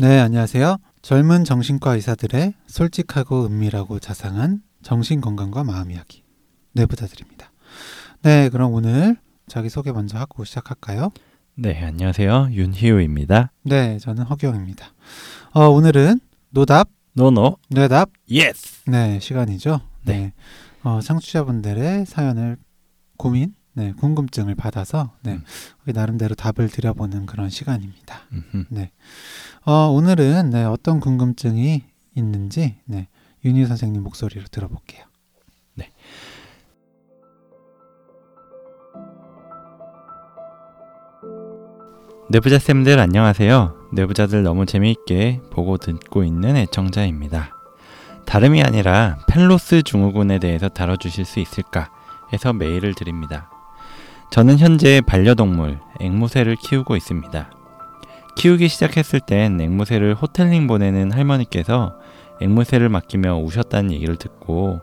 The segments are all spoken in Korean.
네, 안녕하세요. 젊은 정신과 의사들의 솔직하고 은밀하고 자상한 정신 건강과 마음 이야기 뇌부자들입니다. 네, 그럼 오늘 자기 소개 먼저 하고 시작할까요? 네, 안녕하세요. 윤희우입니다. 네, 저는 허경입니다. 어, 오늘은 노답, no no, 뇌답, yes. 네, 시간이죠. 네. 네. 어, 청취자분들의 사연을 고민, 네, 궁금증을 받아서 네, 음. 나름대로 답을 드려보는 그런 시간입니다. 음흠. 어, 오늘은 네, 어떤 궁금증이 있는지 네, 윤희 선생님 목소리로 들어볼게요. 내부자 쌤들 안녕하세요. 내부자들 너무 재미있게 보고 듣고 있는 애청자입니다. 다름이 아니라 펠로스 증후군에 대해서 다뤄주실 수 있을까 해서 메일을 드립니다. 저는 현재 반려동물 앵무새를 키우고 있습니다. 키우기 시작했을 땐 앵무새를 호텔링 보내는 할머니께서 앵무새를 맡기며 우셨다는 얘기를 듣고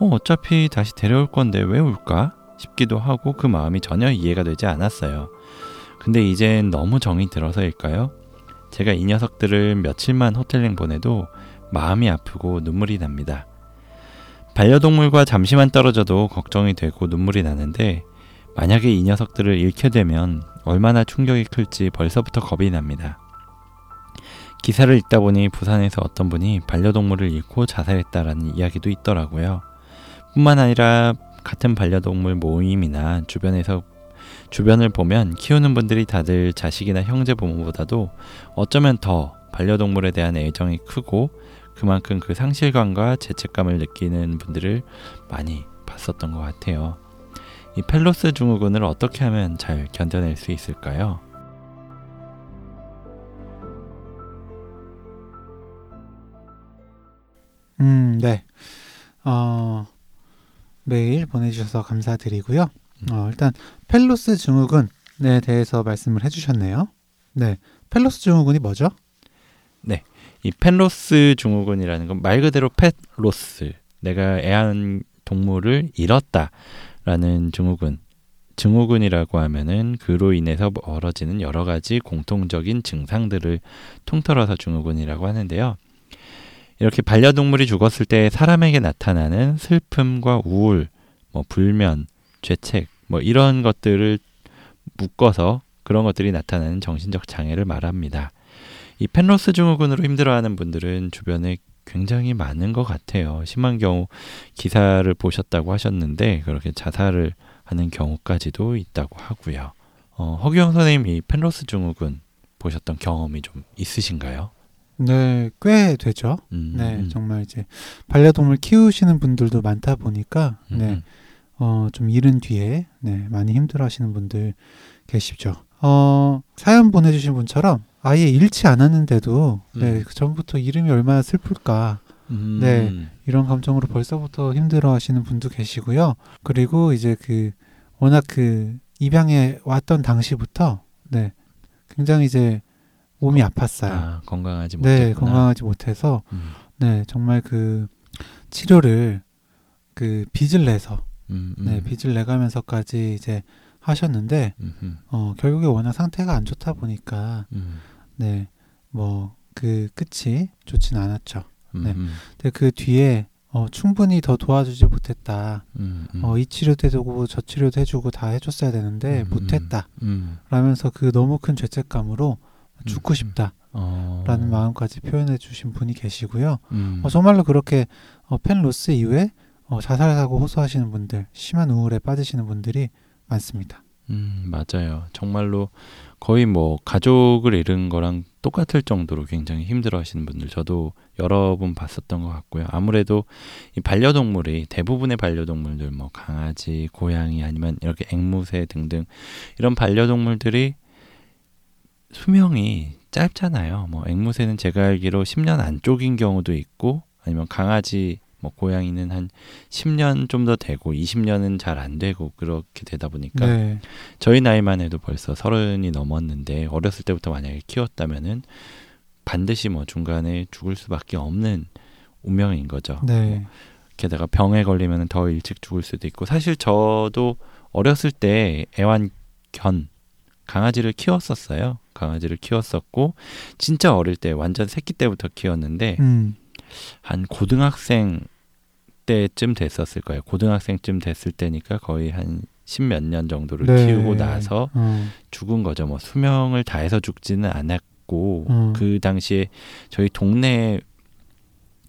어, 어차피 다시 데려올 건데 왜 울까 싶기도 하고 그 마음이 전혀 이해가 되지 않았어요. 근데 이젠 너무 정이 들어서일까요? 제가 이 녀석들을 며칠만 호텔링 보내도 마음이 아프고 눈물이 납니다. 반려동물과 잠시만 떨어져도 걱정이 되고 눈물이 나는데 만약에 이 녀석들을 잃게 되면 얼마나 충격이 클지 벌써부터 겁이 납니다. 기사를 읽다 보니 부산에서 어떤 분이 반려동물을 잃고 자살했다라는 이야기도 있더라고요. 뿐만 아니라 같은 반려동물 모임이나 주변에서 주변을 보면 키우는 분들이 다들 자식이나 형제 부모보다도 어쩌면 더 반려동물에 대한 애정이 크고 그만큼 그 상실감과 죄책감을 느끼는 분들을 많이 봤었던 것 같아요. 이 pet loss 증후군을 어떻게 하면 잘 견뎌낼 수 있을까요? 음, 네. 어, 메일 보내주셔서 감사드리고요. 어, 일단 pet loss 증후군에 대해서 말씀을 해주셨네요. 네, pet loss 증후군이 뭐죠? 이 pet loss 증후군이라는 건 말 그대로 pet loss 내가 애완 동물을 잃었다 라는 증후군 증후군이라고 하면은 그로 인해서 벌어지는 여러 가지 공통적인 증상들을 통틀어서 증후군이라고 하는데요. 이렇게 반려동물이 죽었을 때 사람에게 나타나는 슬픔과 우울, 뭐 불면, 죄책, 뭐 이런 것들을 묶어서 그런 것들이 나타나는 정신적 장애를 말합니다. 이 펜로스 증후군으로 힘들어하는 분들은 주변에 굉장히 많은 것 같아요. 심한 경우 기사를 보셨다고 하셨는데 그렇게 자살을 하는 경우까지도 있다고 하고요. 어, 허규영 선생님 이 펜로스 증후군 보셨던 경험이 좀 있으신가요? 네, 꽤 되죠. 음, 네, 음, 정말 이제 반려동물 키우시는 분들도 많다 보니까 음, 네, 어, 좀 잃은 뒤에 네, 많이 힘들어하시는 분들 계시죠. 어, 사연 보내주신 분처럼 아예 잃지 않았는데도 네, 음. 그 전부터 이름이 얼마나 슬플까 음, 네. 이런 감정으로 벌써부터 힘들어 하시는 분도 계시고요. 그리고 이제 그 워낙 그 입양에 왔던 당시부터 네, 굉장히 이제 몸이 아팠어요. 아, 건강하지 네, 못했구나. 건강하지 못해서 음, 네, 정말 그 치료를 그 빚을 내서 음, 음, 네, 빚을 내가면서까지 이제 하셨는데 음, 음, 어, 결국에 워낙 상태가 안 좋다 보니까 음, 네, 뭐 그 끝이 좋진 않았죠. 음, 네. 음, 근데 그 뒤에 어, 충분히 더 도와주지 못했다. 음, 음, 어, 이 치료도 해주고 저 치료도 해주고 다 해줬어야 되는데 음, 못했다. 음, 라면서 그 너무 큰 죄책감으로 죽고 음, 싶다. 어, 라는 마음까지 표현해 주신 분이 계시고요. 음, 어, 정말로 그렇게 어, 펜 로스 이후에 어, 자살하고 호소하시는 분들, 심한 우울에 빠지시는 분들이 많습니다. 음, 맞아요. 정말로 거의 뭐 가족을 잃은 거랑 똑같을 정도로 굉장히 힘들어 하시는 분들 저도 여러 분 봤었던 것 같고요. 아무래도 이 반려동물이 대부분의 반려동물들 뭐 강아지, 고양이 아니면 이렇게 앵무새 등등 이런 반려동물들이 수명이 짧잖아요. 뭐 앵무새는 제가 알기로 10년 안쪽인 경우도 있고 아니면 강아지 뭐 고양이는 한 10년 좀 더 되고 20년은 잘 안 되고 그렇게 되다 보니까 네. 저희 나이만 해도 벌써 서른이 넘었는데 어렸을 때부터 만약에 키웠다면은 반드시 뭐 중간에 죽을 수밖에 없는 운명인 거죠. 네. 게다가 병에 걸리면 더 일찍 죽을 수도 있고 사실 저도 어렸을 때 애완견 강아지를 키웠었어요. 강아지를 키웠었고 진짜 어릴 때 완전 새끼 때부터 키웠는데 음. 한 고등학생 때쯤 됐었을 거예요. 고등학생쯤 됐을 때니까 거의 한 십몇 년 정도를 네. 키우고 나서 어. 죽은 거죠. 뭐 수명을 다해서 죽지는 않았고 음. 그 당시에 저희 동네에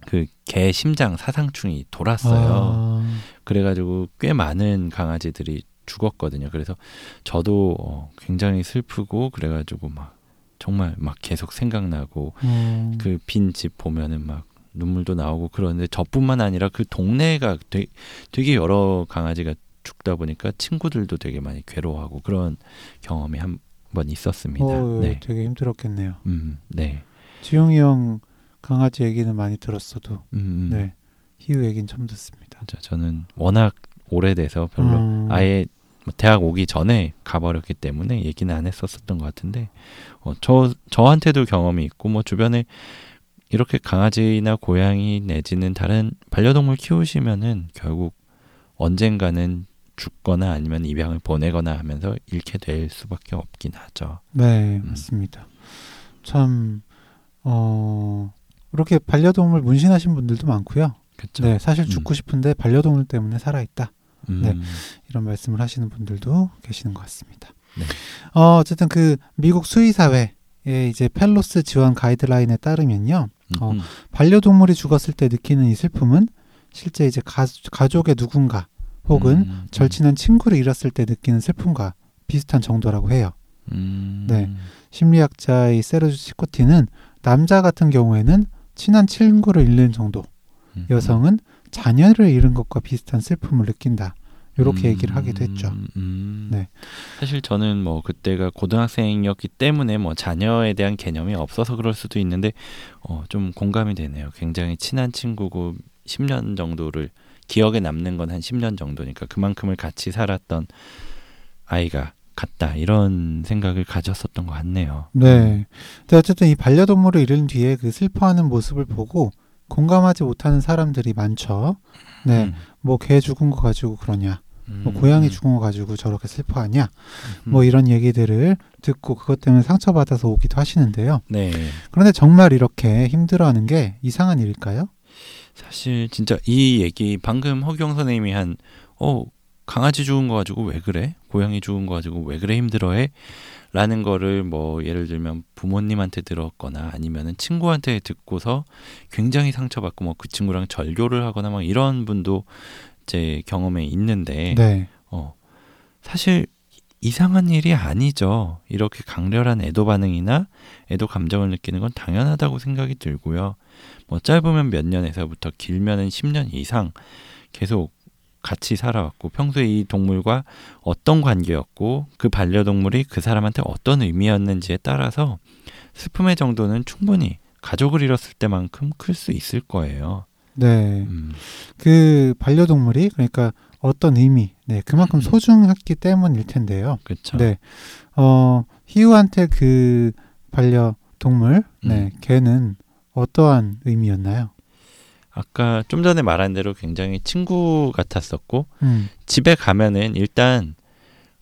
그 개 심장 사상충이 돌았어요. 아. 그래가지고 꽤 많은 강아지들이 죽었거든요. 그래서 저도 어, 굉장히 슬프고 그래가지고 막 정말 막 계속 생각나고 어. 그빈 집 보면은 막 눈물도 나오고 그러는데 저뿐만 아니라 그 동네가 되게, 되게 여러 강아지가 죽다 보니까 친구들도 되게 많이 괴로워하고 그런 경험이 한 번 있었습니다. 어, 네, 되게 힘들었겠네요. 음, 네, 지용이 형 강아지 얘기는 많이 들었어도 음, 음. 네 희우 얘기는 처음 듣습니다. 저, 저는 워낙 오래돼서 별로 음. 아예 뭐 대학 오기 전에 가버렸기 때문에 얘기는 안 했었었던 것 같은데 어, 저 저한테도 경험이 있고 뭐 주변에 이렇게 강아지나 고양이 내지는 다른 반려동물 키우시면은 결국 언젠가는 죽거나 아니면 입양을 보내거나 하면서 잃게 될 수밖에 없긴 하죠. 네 음. 맞습니다. 참 어. 이렇게 반려동물 문신하신 분들도 많고요. 그렇죠. 네, 사실 죽고 싶은데 반려동물 때문에 살아 있다. 음, 네. 이런 말씀을 하시는 분들도 계시는 것 같습니다. 네. 어, 어쨌든 그 미국 수의사회의 이제 펠로스 지원 가이드라인에 따르면요. 어, 음, 반려동물이 죽었을 때 느끼는 이 슬픔은 실제 이제 가, 가족의 누군가 혹은 음, 절친한 친구를 잃었을 때 느끼는 슬픔과 비슷한 정도라고 해요. 음, 네. 심리학자의 세르주 시코티는 남자 같은 경우에는 친한 친구를 잃는 정도, 음, 여성은 자녀를 잃은 것과 비슷한 슬픔을 느낀다. 이렇게 음, 얘기를 하기도 했죠. 음. 네. 사실 저는 뭐 그때가 고등학생이었기 때문에 뭐 자녀에 대한 개념이 없어서 그럴 수도 있는데 어, 좀 공감이 되네요. 굉장히 친한 친구고 10년 정도를 기억에 남는 건 한 10년 정도니까 그만큼을 같이 살았던 아이가 같다 이런 생각을 가졌었던 것 같네요. 네. 근데 어쨌든 이 반려동물을 잃은 뒤에 그 슬퍼하는 모습을 보고 공감하지 못하는 사람들이 많죠. 네. 음. 뭐개 죽은 거 가지고 그러냐. 뭐 음, 고양이 음, 죽은 거 가지고 저렇게 슬퍼하냐. 음. 뭐 이런 얘기들을 듣고 그것 때문에 상처받아서 오기도 하시는데요. 네. 그런데 정말 이렇게 힘들어하는 게 이상한 일일까요? 사실 진짜 이 얘기 방금 허경 선생님이 한 어 강아지 죽은 거 가지고 왜 그래? 고양이 죽은 거 가지고 왜 그래 힘들어해? 라는 거를 뭐 예를 들면 부모님한테 들었거나 아니면은 친구한테 듣고서 굉장히 상처받고 뭐 그 친구랑 절교를 하거나 막 이런 분도 제 경험에 있는데 네. 어 사실 이상한 일이 아니죠. 이렇게 강렬한 애도 반응이나 애도 감정을 느끼는 건 당연하다고 생각이 들고요. 뭐 짧으면 몇 년에서부터 길면은 10년 이상 계속 같이 살아왔고 평소에 이 동물과 어떤 관계였고 그 반려동물이 그 사람한테 어떤 의미였는지에 따라서 슬픔의 정도는 충분히 가족을 잃었을 때만큼 클 수 있을 거예요. 네. 음, 그 반려동물이 그러니까 어떤 의미, 네, 그만큼 음. 소중했기 때문일 텐데요. 그렇죠. 네. 어, 희우한테 그 반려동물, 네, 음. 걔는 어떠한 의미였나요? 아까 좀 전에 말한 대로 굉장히 친구 같았었고 음. 집에 가면은 일단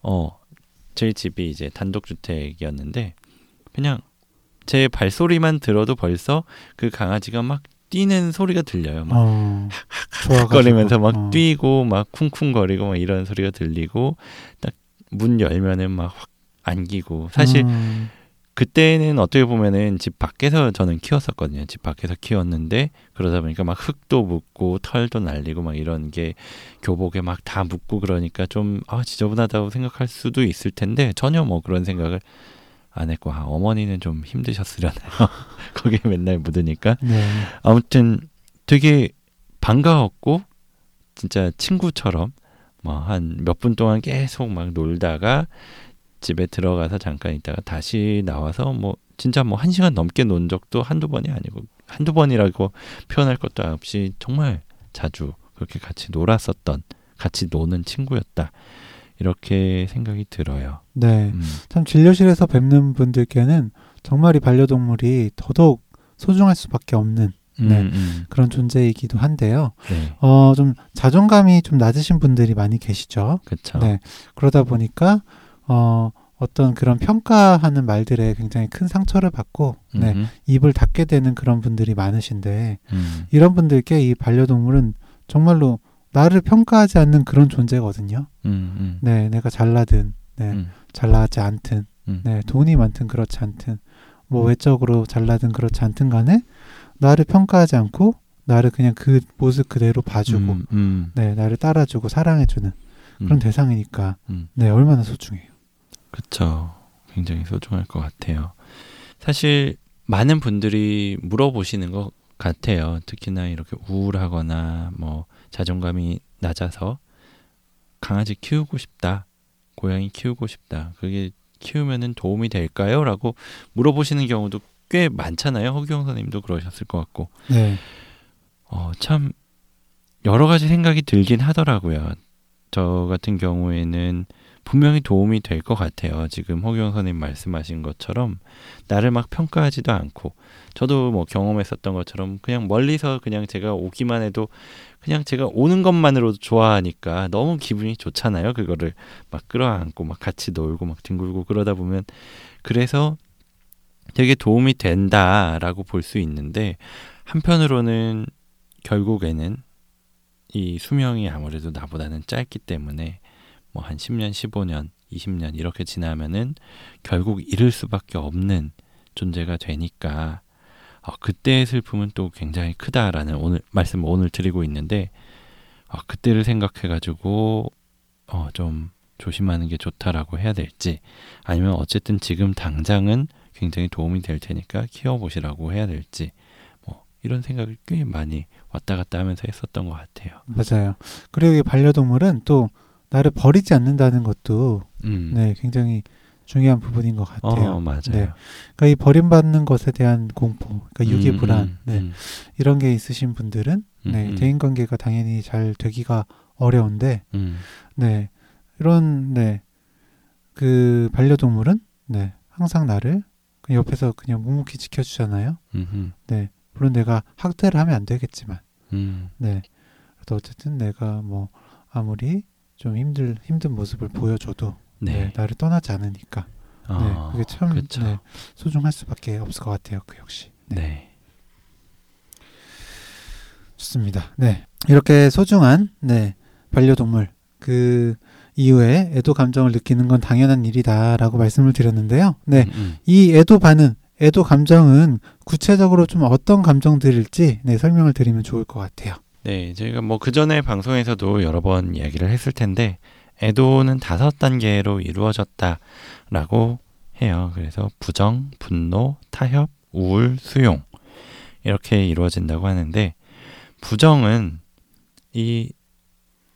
어 저희 집이 이제 단독 주택이었는데 그냥 제 발소리만 들어도 벌써 그 강아지가 막 뛰는 소리가 들려요. 막 어. 거리면서 막 어. 뛰고 막 쿵쿵거리고 막 이런 소리가 들리고 딱 문 열면은 막 확 안기고 사실 음, 그때는 어떻게 보면은 집 밖에서 저는 키웠었거든요. 집 밖에서 키웠는데 그러다 보니까 막 흙도 묻고 털도 날리고 막 이런 게 교복에 막 다 묻고 그러니까 좀 아, 지저분하다고 생각할 수도 있을 텐데 전혀 뭐 그런 생각을 안 했고 아, 어머니는 좀 힘드셨으려나요. 거기에 맨날 묻으니까 네. 아무튼 되게 반가웠고 진짜 친구처럼 뭐 한 몇 분 동안 계속 막 놀다가 집에 들어가서 잠깐 있다가 다시 나와서 뭐 진짜 뭐 한 시간 넘게 논 적도 한두 번이 아니고 한두 번이라고 표현할 것도 없이 정말 자주 그렇게 같이 놀았었던 같이 노는 친구였다 이렇게 생각이 들어요. 네. 음, 참 진료실에서 뵙는 분들께는 정말 이 반려동물이 더더욱 소중할 수밖에 없는 음, 네. 음, 그런 존재이기도 한데요. 네, 어, 좀 자존감이 좀 낮으신 분들이 많이 계시죠. 그렇죠. 네. 그러다 보니까 어, 어떤 그런 평가하는 말들에 굉장히 큰 상처를 받고 네, 음흠. 입을 닫게 되는 그런 분들이 많으신데 음. 이런 분들께 이 반려동물은 정말로 나를 평가하지 않는 그런 존재거든요. 음, 음. 네, 내가 잘나든 네, 음. 잘나지 않든 음. 네, 돈이 많든 그렇지 않든 뭐 외적으로 잘나든 그렇지 않든 간에 나를 평가하지 않고 나를 그냥 그 모습 그대로 봐주고 음, 음, 네, 나를 따라주고 사랑해주는 그런 음. 대상이니까 음. 네, 얼마나 소중해요. 그쵸. 굉장히 소중할 것 같아요. 사실 많은 분들이 물어보시는 것 같아요. 특히나 이렇게 우울하거나 뭐 자존감이 낮아서 강아지 키우고 싶다. 고양이 키우고 싶다. 그게 키우면은 도움이 될까요? 라고 물어보시는 경우도 꽤 많잖아요. 허경 선생님도 그러셨을 것 같고. 네, 어, 참 여러 가지 생각이 들긴 하더라고요. 저 같은 경우에는 분명히 도움이 될 것 같아요. 지금 허경 선생님 말씀하신 것처럼 나를 막 평가하지도 않고 저도 뭐 경험했었던 것처럼 그냥 멀리서 그냥 제가 오기만 해도 그냥 제가 오는 것만으로도 좋아하니까 너무 기분이 좋잖아요. 그거를 막 끌어안고 막 같이 놀고 막 뒹굴고 그러다 보면 그래서 되게 도움이 된다라고 볼 수 있는데 한편으로는 결국에는 이 수명이 아무래도 나보다는 짧기 때문에 뭐 한 10년, 15년, 20년 이렇게 지나면은 결국 잃을 수밖에 없는 존재가 되니까 어, 그때의 슬픔은 또 굉장히 크다라는 오늘 말씀을 오늘 드리고 있는데 어, 그때를 생각해 가지고 어, 좀 조심하는 게 좋다라고 해야 될지 아니면 어쨌든 지금 당장은 굉장히 도움이 될 테니까 키워보시라고 해야 될지 뭐 이런 생각을 꽤 많이 왔다 갔다 하면서 했었던 것 같아요. 맞아요. 그리고 이 반려동물은 또 나를 버리지 않는다는 것도 음. 네, 굉장히 중요한 부분인 것 같아요. 어, 맞아요. 네. 그러니까 이 버림받는 것에 대한 공포, 그러니까 유기 음, 불안, 음, 네, 음, 이런 게 있으신 분들은 네, 음, 음. 대인 관계가 당연히 잘 되기가 어려운데, 음, 네, 이런 네, 그 반려동물은 네, 항상 나를 그냥 옆에서 그냥 묵묵히 지켜주잖아요. 음, 네, 물론 내가 학대를 하면 안 되겠지만, 음, 네, 그래도 어쨌든 내가 뭐 아무리 좀 힘들 힘든 모습을 보여줘도 네. 네. 나를 떠나지 않으니까 네, 어, 그게 참 그쵸. 네, 소중할 수밖에 없을 것 같아요. 그 역시. 네. 좋습니다. 네. 이렇게 소중한 네, 반려동물 그 이후에 애도 감정을 느끼는 건 당연한 일이다라고 말씀을 드렸는데요. 네. 음, 음. 이 애도 반응, 애도 감정은 구체적으로 좀 어떤 감정들일지 네, 설명을 드리면 좋을 것 같아요. 네, 저희가 뭐 그 전에 방송에서도 여러 번 이야기를 했을 텐데 애도는 다섯 단계로 이루어졌다라고 해요. 그래서 부정, 분노, 타협, 우울, 수용 이렇게 이루어진다고 하는데 부정은 이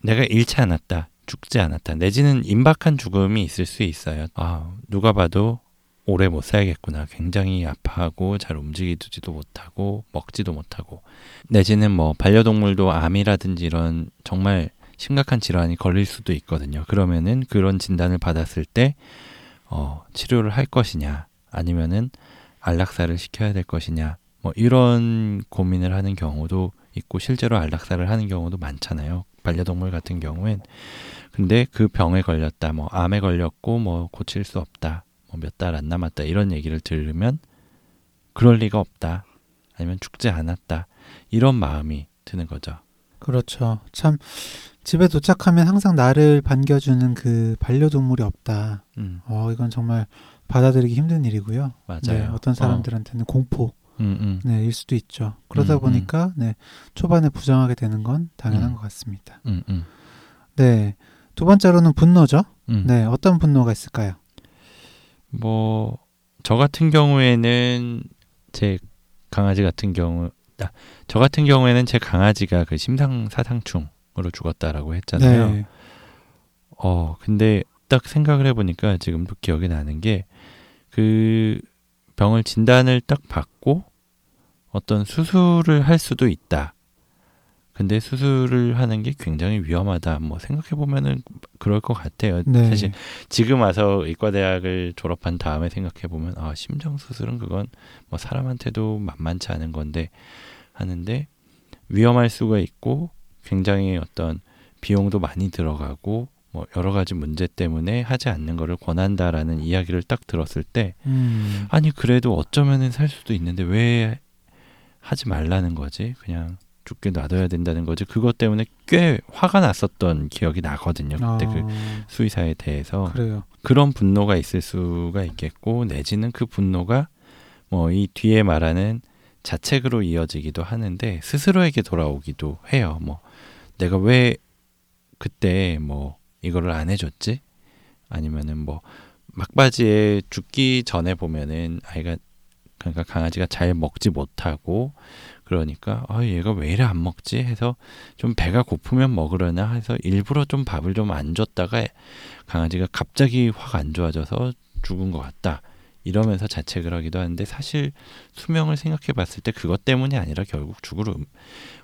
내가 잃지 않았다, 죽지 않았다, 내지는 임박한 죽음이 있을 수 있어요. 아, 누가 봐도 오래 못 살겠구나. 굉장히 아파하고 잘 움직이지도 못하고 먹지도 못하고 내지는 뭐 반려동물도 암이라든지 이런 정말 심각한 질환이 걸릴 수도 있거든요. 그러면은 그런 진단을 받았을 때 어, 치료를 할 것이냐 아니면은 안락사를 시켜야 될 것이냐 뭐 이런 고민을 하는 경우도 있고 실제로 안락사를 하는 경우도 많잖아요. 반려동물 같은 경우엔 근데 그 병에 걸렸다 뭐 암에 걸렸고 뭐 고칠 수 없다 뭐 몇 달 안 남았다 이런 얘기를 들으면 그럴 리가 없다 아니면 죽지 않았다 이런 마음이 드는 거죠. 그렇죠. 참 집에 도착하면 항상 나를 반겨주는 그 반려동물이 없다. 음, 어, 이건 정말 받아들이기 힘든 일이고요. 맞아요. 네, 어떤 사람들한테는 공포 음, 음, 네, 일 수도 있죠. 그러다 음, 음. 보니까 네, 초반에 부정하게 되는 건 당연한 음. 것 같습니다. 네. 두 번째로는 분노죠. 음. 네, 어떤 분노가 있을까요? 뭐, 저 같은 경우에는 제 강아지 같은 경우, 아, 저 같은 경우에는 제 강아지가 그 심상사상충 으로 죽었다라고 했잖아요. 네. 어, 근데 딱 생각을 해보니까 지금도 기억이 나는 게 그 병을 진단을 딱 받고 어떤 수술을 할 수도 있다. 근데 수술을 하는 게 굉장히 위험하다. 뭐 생각해 보면은 그럴 것 같아요. 네. 사실 지금 와서 의과대학을 졸업한 다음에 생각해 보면 아, 심장 수술은 그건 뭐 사람한테도 만만치 않은 건데 하는데 위험할 수가 있고 굉장히 어떤 비용도 많이 들어가고 뭐 여러 가지 문제 때문에 하지 않는 거를 권한다라는 이야기를 딱 들었을 때 음. 아니 그래도 어쩌면은 살 수도 있는데 왜 하지 말라는 거지? 그냥 죽게 놔둬야 된다는 거지. 그것 때문에 꽤 화가 났었던 기억이 나거든요. 그때 그 아, 수의사에 대해서 그래요. 그런 분노가 있을 수가 있겠고 내지는 그 분노가 뭐 이 뒤에 말하는 자책으로 이어지기도 하는데 스스로에게 돌아오기도 해요. 뭐 내가 왜 그때 뭐 이거를 안 해줬지? 아니면은 뭐 막바지에 죽기 전에 보면은 아이가 그러니까 강아지가 잘 먹지 못하고 그러니까 아 얘가 왜 이래 안 먹지 해서 좀 배가 고프면 먹으려나 해서 일부러 좀 밥을 좀 안 줬다가 강아지가 갑자기 확 안 좋아져서 죽은 것 같다 이러면서 자책을 하기도 하는데 사실 수명을 생각해 봤을 때 그것 때문이 아니라 결국 죽을 음-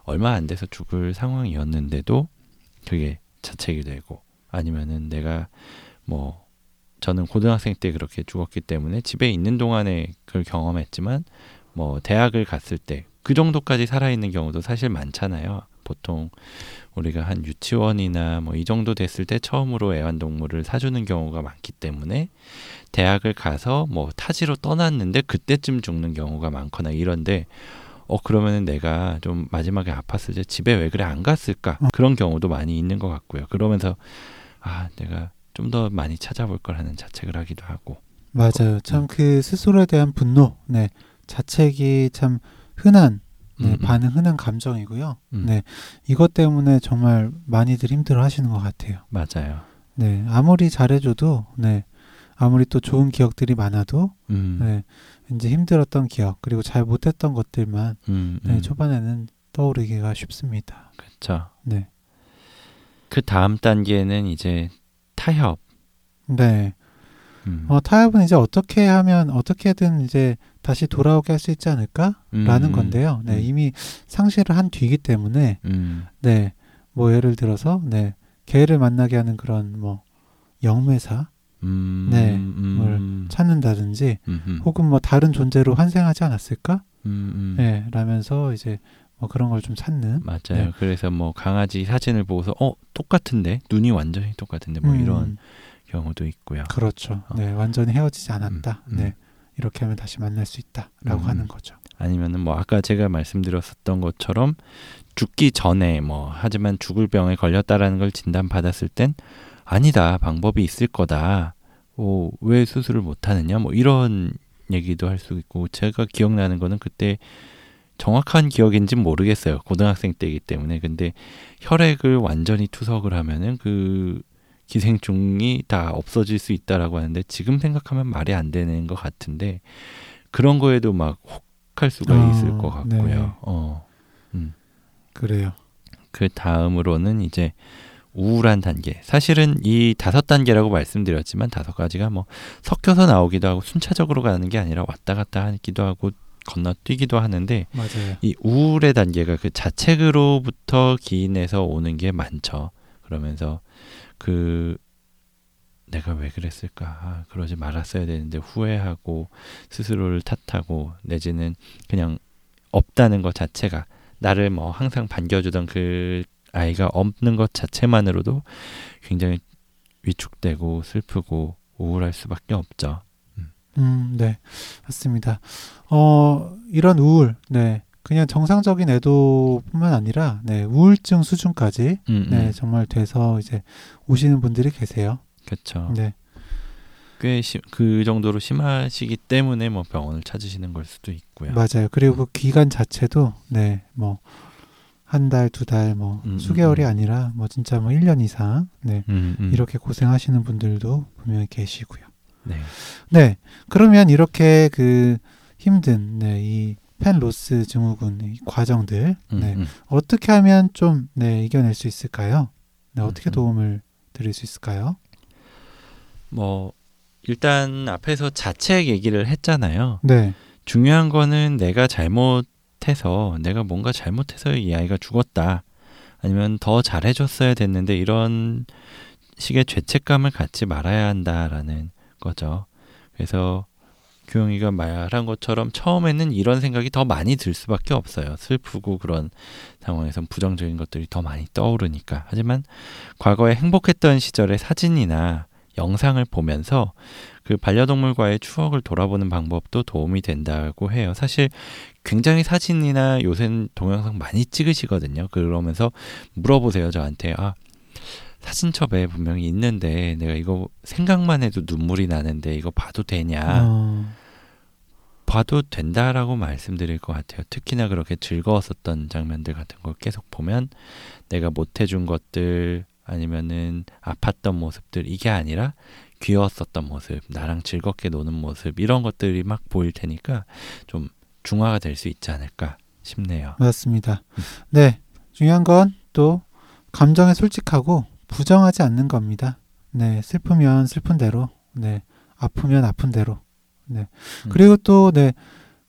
얼마 안 돼서 죽을 상황이었는데도 그게 자책이 되고 아니면은 내가 뭐 저는 고등학생 때 그렇게 죽었기 때문에 집에 있는 동안에 그걸 경험했지만 뭐 대학을 갔을 때 그 정도까지 살아있는 경우도 사실 많잖아요. 보통 우리가 한 유치원이나 뭐 이 정도 됐을 때 처음으로 애완동물을 사주는 경우가 많기 때문에 대학을 가서 뭐 타지로 떠났는데 그때쯤 죽는 경우가 많거나 이런데 어 그러면은 내가 좀 마지막에 아팠을 때 집에 왜 그래 안 갔을까 그런 경우도 많이 있는 것 같고요. 그러면서 아 내가 좀 더 많이 찾아볼 걸 하는 자책을 하기도 하고 맞아요. 참 그 스스로에 대한 분노, 네, 자책이 참 흔한 네, 음, 음. 반응 흔한 감정이고요. 음. 네, 이것 때문에 정말 많이들 힘들어하시는 것 같아요. 맞아요. 네, 아무리 잘해줘도, 네, 아무리 또 좋은 기억들이 많아도, 음, 네, 이제 힘들었던 기억 그리고 잘 못했던 것들만 음, 네, 음. 초반에는 떠오르기가 쉽습니다. 그렇죠. 네, 그 다음 단계는 이제 타협. 네. 음. 어, 타협은 이제 어떻게 하면 어떻게든 이제 다시 돌아오게 할 수 있지 않을까라는 음, 건데요. 네, 음. 이미 상실을 한 뒤이기 때문에 음, 네, 뭐 예를 들어서 네, 개를 만나게 하는 그런 뭐 영매사 음, 네, 음, 찾는다든지 혹은 뭐 다른 존재로 환생하지 않았을까? 음, 음. 네, 라면서 이제 뭐 그런 걸 좀 찾는 맞아요. 네. 그래서 뭐 강아지 사진을 보고서 어 똑같은데 눈이 완전히 똑같은데 뭐 음, 이런 경우도 있고요. 그렇죠. 어. 네, 완전히 헤어지지 않았다. 네, 이렇게 하면 다시 만날 수 있다라고 음. 하는 거죠. 아니면은 뭐 아까 제가 말씀드렸었던 것처럼 죽기 전에 뭐 하지만 죽을 병에 걸렸다라는 걸 진단받았을 땐 아니다 방법이 있을 거다. 어, 왜 수술을 못 하느냐 뭐 이런 얘기도 할 수 있고 제가 기억나는 거는 그때 정확한 기억인지 모르겠어요. 고등학생 때이기 때문에 근데 혈액을 완전히 투석을 하면은 그 기생충이 다 없어질 수 있다라고 하는데 지금 생각하면 말이 안 되는 것 같은데 그런 거에도 막 혹할 수가 아, 있을 것 같고요. 네. 어. 그래요. 그 다음으로는 이제 우울한 단계. 사실은 이 다섯 단계라고 말씀드렸지만 다섯 가지가 뭐 섞여서 나오기도 하고 순차적으로 가는 게 아니라 왔다 갔다 하기도 하고 건너뛰기도 하는데 맞아요. 이 우울의 단계가 그 자책으로부터 기인해서 오는 게 많죠. 그러면서 그 내가 왜 그랬을까? 아, 그러지 말았어야 되는데 후회하고 스스로를 탓하고 내지는 그냥 없다는 것 자체가 나를 뭐 항상 반겨주던 그 아이가 없는 것 자체만으로도 굉장히 위축되고 슬프고 우울할 수밖에 없죠. 음, 네, 맞습니다. 어, 이런 우울, 네, 그냥 정상적인 애도뿐만 아니라, 네, 우울증 수준까지, 음, 네, 음. 정말 돼서 이제 오시는 분들이 계세요. 그렇죠. 네, 꽤그 정도로 심하시기 때문에 뭐 병원을 찾으시는 걸 수도 있고요. 맞아요. 그리고 그 기간 자체도, 네, 뭐, 한 달, 두 달, 뭐, 음, 수개월이 음, 음. 아니라, 뭐, 진짜 뭐, 1년 이상, 네, 음, 음. 이렇게 고생하시는 분들도 분명히 계시고요. 네. 네. 그러면 이렇게 그 힘든 네, 이 펜로스 증후군 이 과정들 음, 네, 음. 어떻게 하면 좀 네, 이겨낼 수 있을까요? 네, 어떻게 음, 음. 도움을 드릴 수 있을까요? 뭐 일단 앞에서 자책 얘기를 했잖아요. 네. 중요한 거는 내가 잘못해서 내가 뭔가 잘못해서 이 아이가 죽었다. 아니면 더 잘해줬어야 됐는데 이런 식의 죄책감을 갖지 말아야 한다라는 거죠. 그래서 규영이가 말한 것처럼 처음에는 이런 생각이 더 많이 들 수밖에 없어요. 슬프고 그런 상황에선 부정적인 것들이 더 많이 떠오르니까. 하지만 과거에 행복했던 시절의 사진이나 영상을 보면서 그 반려동물과의 추억을 돌아보는 방법도 도움이 된다고 해요. 사실 굉장히 사진이나 요새는 동영상 많이 찍으시거든요. 그러면서 물어보세요, 저한테. 아, 사진첩에 분명히 있는데 내가 이거 생각만 해도 눈물이 나는데 이거 봐도 되냐? 어, 봐도 된다라고 말씀드릴 것 같아요. 특히나 그렇게 즐거웠었던 장면들 같은 걸 계속 보면 내가 못 해준 것들 아니면은 아팠던 모습들 이게 아니라 귀여웠었던 모습, 나랑 즐겁게 노는 모습 이런 것들이 막 보일 테니까 좀 중화가 될 수 있지 않을까 싶네요. 맞습니다. 네, 중요한 건 또 감정에 솔직하고 부정하지 않는 겁니다. 네, 슬프면 슬픈 대로, 네, 아프면 아픈 대로, 네. 음. 그리고 또 네,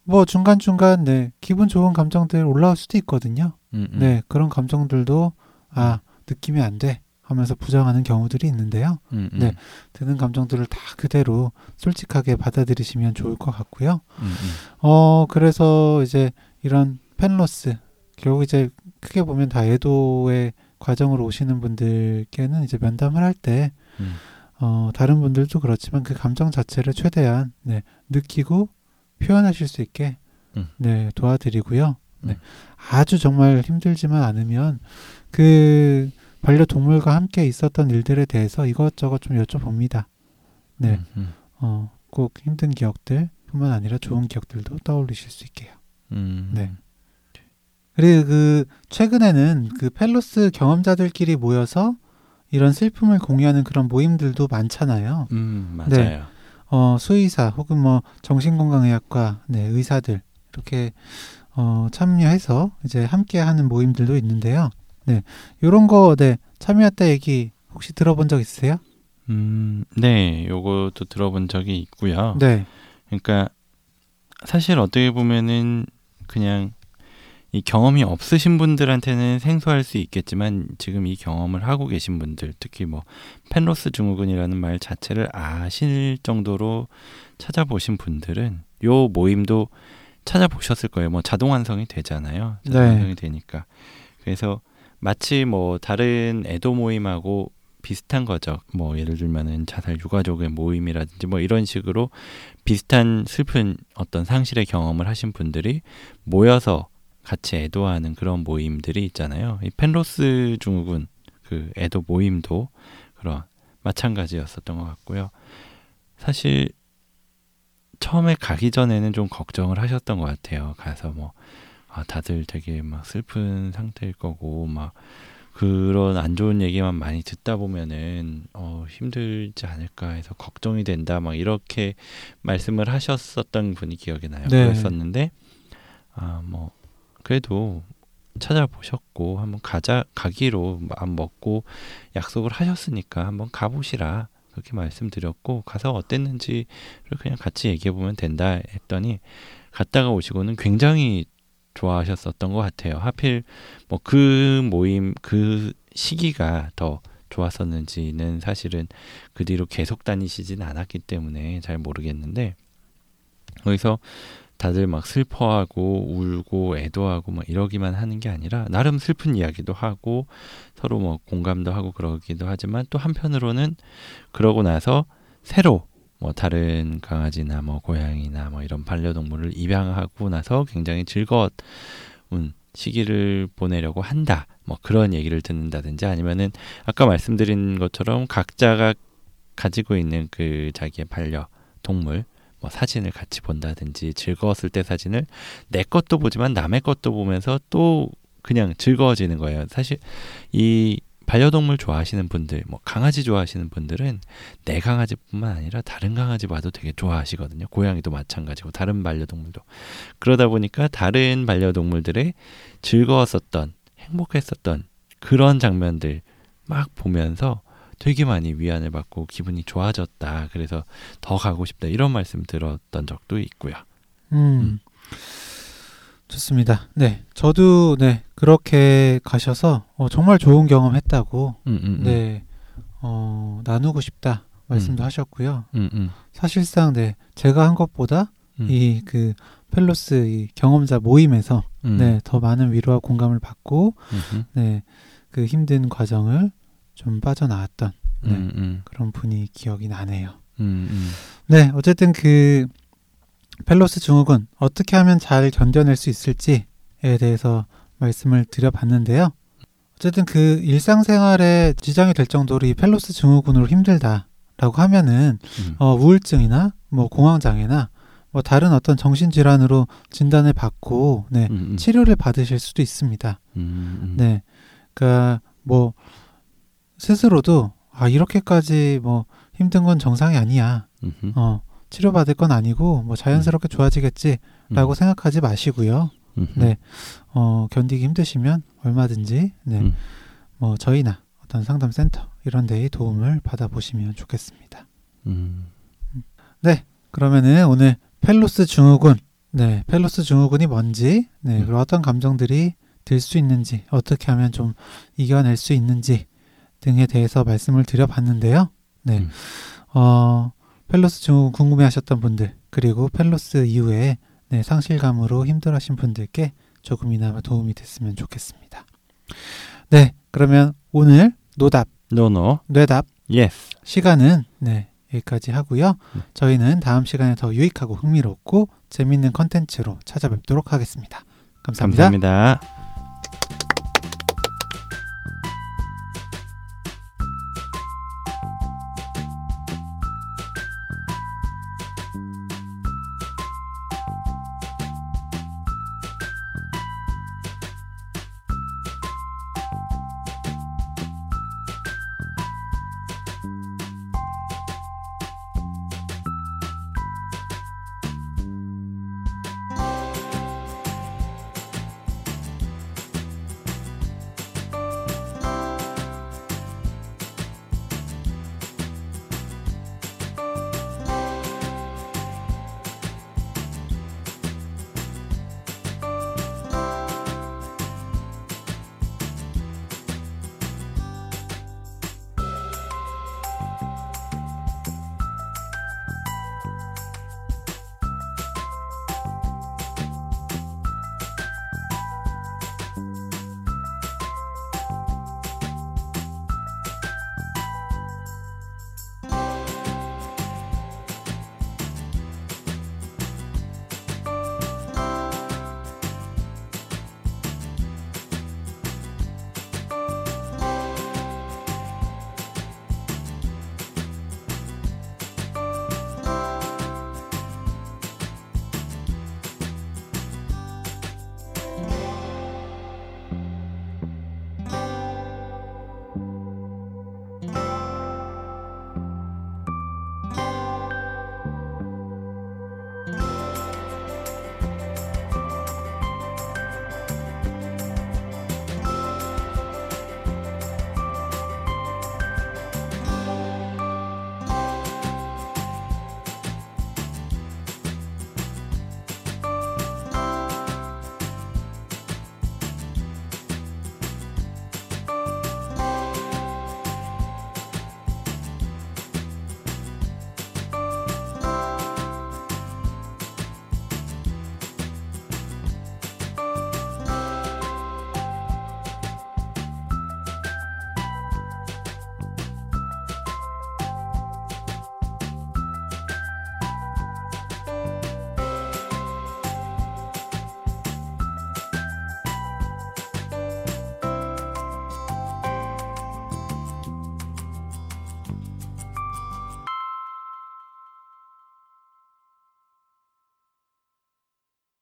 뭐 중간 중간 네 기분 좋은 감정들 올라올 수도 있거든요. 음, 음. 네, 그런 감정들도 아 느끼면 안 돼 하면서 부정하는 경우들이 있는데요. 음, 음. 네. 드는 감정들을 다 그대로 솔직하게 받아들이시면 좋을 것 같고요. 음, 음. 어, 그래서 이제 이런 펜로스, 결국 이제 크게 보면 다 애도의 과정으로 오시는 분들께는 이제 면담을 할 때, 음. 어, 다른 분들도 그렇지만 그 감정 자체를 최대한, 네, 느끼고 표현하실 수 있게, 음. 네, 도와드리고요. 네. 음. 아주 정말 힘들지만 않으면 그 반려동물과 함께 있었던 일들에 대해서 이것저것 좀 여쭤봅니다. 네. 음, 음. 어, 꼭 힘든 기억들 뿐만 아니라 좋은 기억들도 떠올리실 수 있게요. 음. 네. 그리고 그 최근에는 그 펠로스 경험자들끼리 모여서 이런 슬픔을 공유하는 그런 모임들도 많잖아요. 음, 맞아요. 네. 어, 수의사 혹은 뭐 정신건강의학과 네, 의사들 이렇게 어, 참여해서 이제 함께 하는 모임들도 있는데요. 네. 요런 거 네, 참여했다 얘기 혹시 들어본 적 있으세요? 음, 네, 요것도 들어본 적이 있고요. 네. 그러니까 사실 어떻게 보면은 그냥 이 경험이 없으신 분들한테는 생소할 수 있겠지만 지금 이 경험을 하고 계신 분들 특히 뭐 펜로스 증후군이라는 말 자체를 아실 정도로 찾아보신 분들은 요 모임도 찾아보셨을 거예요. 뭐 자동 완성이 되잖아요. 자동 네. 완성이 되니까. 그래서 마치 뭐 다른 애도 모임하고 비슷한 거죠. 뭐 예를 들면은 자살 유가족의 모임이라든지 뭐 이런 식으로 비슷한 슬픈 어떤 상실의 경험을 하신 분들이 모여서 같이 애도하는 그런 모임들이 있잖아요. 이 펜로스 증후군 그 애도 모임도 그런 마찬가지였었던 것 같고요. 사실 처음에 가기 전에는 좀 걱정을 하셨던 것 같아요. 가서 뭐 아, 다들 되게 막 슬픈 상태일 거고 막 그런 안 좋은 얘기만 많이 듣다 보면은 어, 힘들지 않을까 해서 걱정이 된다 막 이렇게 말씀을 하셨었던 분이 기억이 나요. 네. 그랬었는데 아 뭐 그래도 찾아보셨고 한번 가자 가기로 마음 먹고 약속을 하셨으니까 한번 가보시라 그렇게 말씀드렸고 가서 어땠는지를 그냥 같이 얘기해 보면 된다 했더니 갔다가 오시고는 굉장히 좋아하셨었던 것 같아요. 하필 뭐 그 모임 그 시기가 더 좋았었는지는 사실은 그 뒤로 계속 다니시진 않았기 때문에 잘 모르겠는데 거기서 다들 막 슬퍼하고 울고 애도하고 막 이러기만 하는 게 아니라 나름 슬픈 이야기도 하고 서로 뭐 공감도 하고 그러기도 하지만 또 한편으로는 그러고 나서 새로 뭐 다른 강아지나 뭐 고양이나 뭐 이런 반려동물을 입양하고 나서 굉장히 즐거운 시기를 보내려고 한다. 뭐 그런 얘기를 듣는다든지 아니면은 아까 말씀드린 것처럼 각자가 가지고 있는 그 자기의 반려 동물 뭐 사진을 같이 본다든지 즐거웠을 때 사진을 내 것도 보지만 남의 것도 보면서 또 그냥 즐거워지는 거예요. 사실 이 반려동물 좋아하시는 분들, 뭐 강아지 좋아하시는 분들은 내 강아지뿐만 아니라 다른 강아지 봐도 되게 좋아하시거든요. 고양이도 마찬가지고 다른 반려동물도. 그러다 보니까 다른 반려동물들의 즐거웠었던, 행복했었던 그런 장면들 막 보면서 되게 많이 위안을 받고 기분이 좋아졌다. 그래서 더 가고 싶다. 이런 말씀 들었던 적도 있고요. 음. 좋습니다. 네. 저도 네. 그렇게 가셔서 어, 정말 좋은 경험 했다고 음, 음, 음. 네. 어, 나누고 싶다. 말씀도 음. 하셨고요. 음, 음, 사실상 네 제가 한 것보다 음. 이그 펠로스 이 경험자 모임에서 음. 네더 많은 위로와 공감을 받고. 네 그 힘든 과정을 좀 빠져나왔던 네, 음, 음, 그런 분이 기억이 나네요. 음, 음. 네 어쨌든 그 pet loss 증후군 어떻게 하면 잘 견뎌낼 수 있을지에 대해서 말씀을 드려봤는데요. 어쨌든 그 일상생활에 지장이 될 정도로 이 pet loss 증후군으로 힘들다라고 하면은 음. 어, 우울증이나 뭐 공황장애나 뭐 다른 어떤 정신 질환으로 진단을 받고 네, 음, 음. 치료를 받으실 수도 있습니다. 네, 그러니까 뭐 스스로도 아 이렇게까지 뭐 힘든 건 정상이 아니야. 음흠. 어 치료 받을 건 아니고 뭐 자연스럽게 좋아지겠지라고 음. 생각하지 마시고요. 음흠. 네, 어 견디기 힘드시면 얼마든지 네, 음. 뭐 저희나 어떤 상담센터 이런 데의 도움을 받아보시면 좋겠습니다. 음. 그러면은 오늘 펠로스 증후군, 네, 펫로스 증후군이 뭔지, 네, 음. 그리고 어떤 감정들이 들 수 있는지, 어떻게 하면 좀 이겨낼 수 있는지 등에 대해서 말씀을 드려봤는데요. 네, 음. 어, 펫로스 증후군 궁금해 하셨던 분들, 그리고 펫로스 이후에 네, 상실감으로 힘들어 하신 분들께 조금이나마 도움이 됐으면 좋겠습니다. 네, 그러면 오늘 노답, 노노. 뇌답 예스. 시간은 네 여기까지 하고요. 네. 저희는 다음 시간에 더 유익하고 흥미롭고 재밌는 컨텐츠로 찾아뵙도록 하겠습니다 감사합니다. 감사합니다.